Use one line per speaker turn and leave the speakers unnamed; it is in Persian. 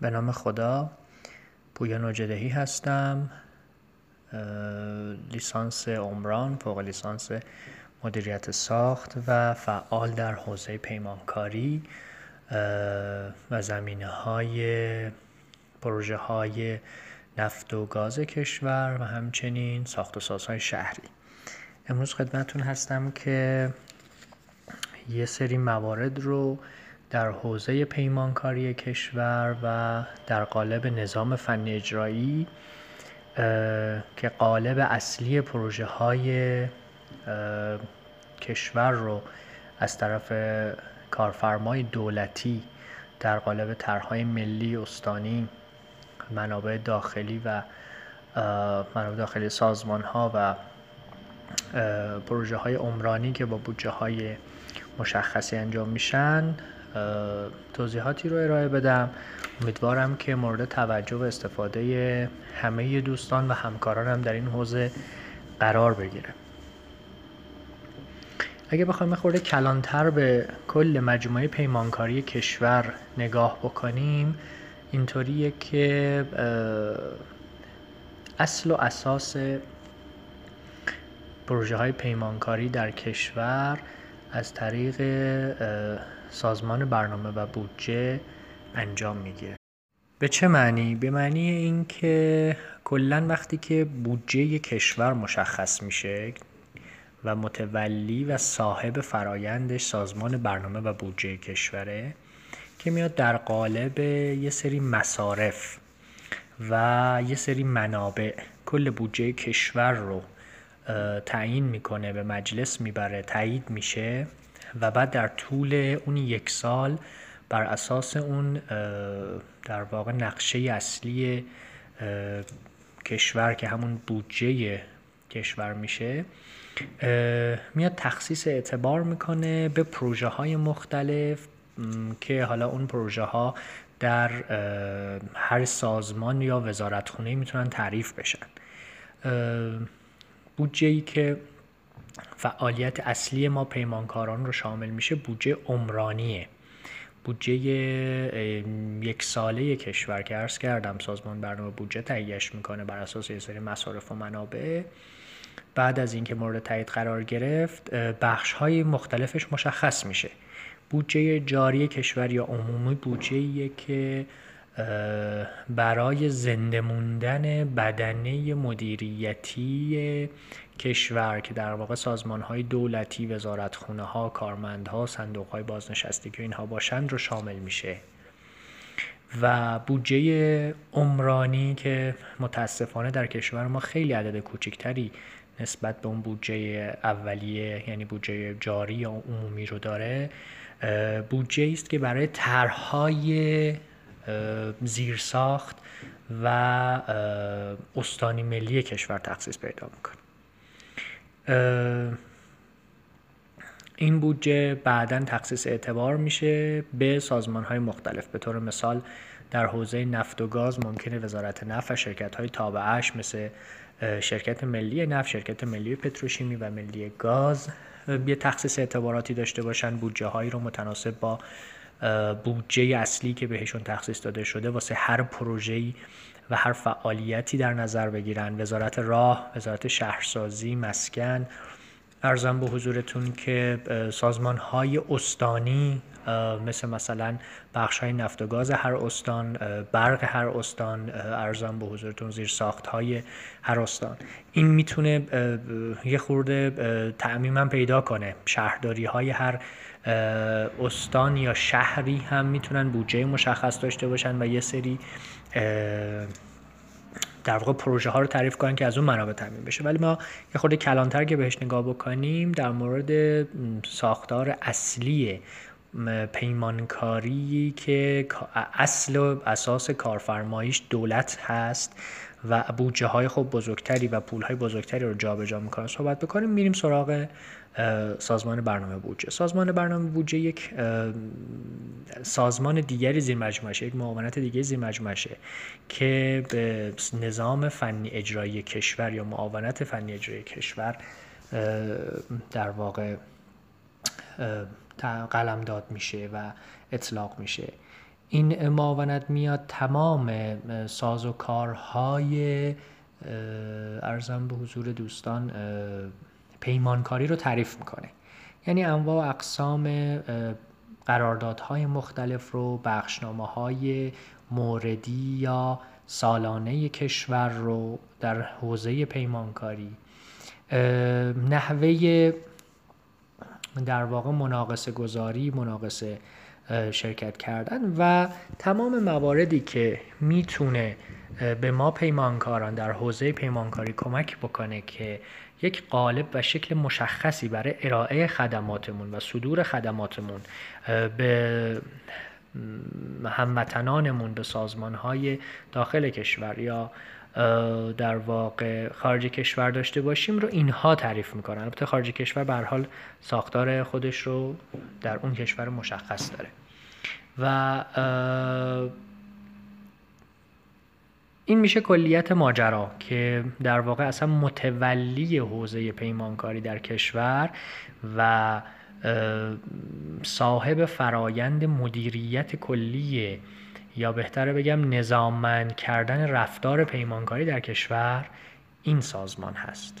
به نام خدا. پویا نجدهی هستم. لیسانس عمران فوق لیسانس مدیریت ساخت و فعال در حوزه پیمانکاری. و زمینه های پروژه های نفت و گاز کشور و همچنین ساخت و سازهای شهری. امروز خدمتون هستم که یه سری موارد رو در حوزه پیمانکاری کشور و در قالب نظام فنی اجرایی که قالب اصلی پروژه های کشور رو از طرف کارفرمای دولتی در قالب طرحهای ملی استانی منابع داخلی و منابع داخلی سازمان ها و پروژه های عمرانی که با بودجه های مشخصی انجام میشن توضیحاتی رو ارائه بدم. امیدوارم که مورد توجه و استفاده همه دوستان و همکارانم در این حوزه قرار بگیره. اگه بخوایم خورده کلانتر به کل مجموعه پیمانکاری کشور نگاه بکنیم اینطوریه که اصل و اساس پروژه های پیمانکاری در کشور از طریق سازمان برنامه و بودجه انجام می‌گیره به چه معنی؟ به معنی اینکه کلا وقتی که بودجه کشور مشخص میشه و متولی و صاحب فرایندش سازمان برنامه و بودجه کشوره که میاد در قالب یه سری مصارف و یه سری منابع کل بودجه کشور رو تعیین می‌کنه به مجلس می‌بره تایید میشه و بعد در طول اون یک سال بر اساس اون در واقع نقشه اصلی کشور که همون بودجه کشور میشه میاد تخصیص اعتبار می‌کنه به پروژه های مختلف که حالا اون پروژه ها در هر سازمان یا وزارتخونه می‌تونن تعریف بشن. بودجه ای که فعالیت اصلی ما پیمانکاران رو شامل میشه بودجه عمرانیه. بودجه یک ساله کشور که عرض کردم سازمان برنامه بودجه تهیهش می‌کنه بر اساس یه سری مصارف و منابع. بعد از اینکه مورد تایید قرار گرفت بخش های مختلفش مشخص میشه. بودجه جاری کشور یا عمومی بودجه که برای زنده موندن بدنه مدیریتی کشور که در واقع سازمان های دولتی وزارتخونه ها کارمندها صندوق های بازنشستگی اینها باشند رو شامل میشه. و بودجه عمرانی که متاسفانه در کشور ما خیلی عدد کوچکتری نسبت به اون بودجه اولیه یعنی بودجه جاری یا عمومی رو داره بودجه است که برای طرحهای زیرساخت و استانی ملی کشور تخصیص پیدا می‌کنه. این بودجه بعدا تخصیص اعتبار میشه به سازمان های مختلف. به طور مثال در حوزه نفت و گاز ممکنه وزارت نفت و شرکت های تابعش مثل شرکت ملی نفت، شرکت ملی پتروشیمی و ملی گاز یه تخصیص اعتباراتی داشته باشن. بودجه هایی رو متناسب با بودجه اصلی که بهشون تخصیص داده شده واسه هر پروژه‌ای و هر فعالیتی در نظر بگیرن. وزارت راه، وزارت شهرسازی، مسکن ارزم به حضورتون که سازمان های استانی مثل مثلا بخش های نفت و گاز هر استان برق هر استان ارزم به حضورتون زیر ساخت های هر استان. این می‌تونه یه خورده تعمیم پیدا کنه. شهرداری های هر استان یا شهری هم می‌تونن بودجه مشخص داشته باشن و یه سری در واقع پروژه ها رو تعریف کنن که از اون منابع تامین بشه. ولی ما یه خورده کلانتر که بهش نگاه بکنیم در مورد ساختار اصلی پیمانکاری که اصل و اساس کارفرماییش دولت هست. و بودجه های خوب بزرگتری و پول های بزرگتری رو جابجا می‌کنه صحبت بکنیم میریم سراغ سازمان برنامه بودجه. سازمان برنامه بودجه یک سازمان دیگری زیر مجموعه یک معاونت دیگه زیر مجموعه که نظام فنی اجرایی کشور یا معاونت فنی اجرایی کشور در واقع قلم داد میشه و اطلاق میشه. این معاونت میاد تمام ساز و کارهای ارزم به حضور دوستان پیمانکاری رو تعریف می‌کنه. یعنی انواع اقسام قراردادهای مختلف رو بخشنامه های موردی یا سالانه کشور رو در حوزه پیمانکاری. نحوه در واقع مناقصه گذاری مناقصه شرکت کردن و تمام مواردی که می‌تونه به ما پیمانکاران در حوزه پیمانکاری کمک بکنه که یک قالب و شکل مشخصی برای ارائه خدماتمون و صدور خدماتمون به هموطنانمون به سازمانهای داخل کشور یا در واقع خارج کشور داشته باشیم رو اینها تعریف می‌کنن. البته خارج کشور به حال ساختار خودش رو در اون کشور مشخص داره. و این میشه کلیت ماجرا که در واقع اصلا متولی حوزه پیمانکاری در کشور و صاحب فرایند مدیریت کلی یا بهتره بگم نظاممند کردن رفتار پیمانکاری در کشور این سازمان هست.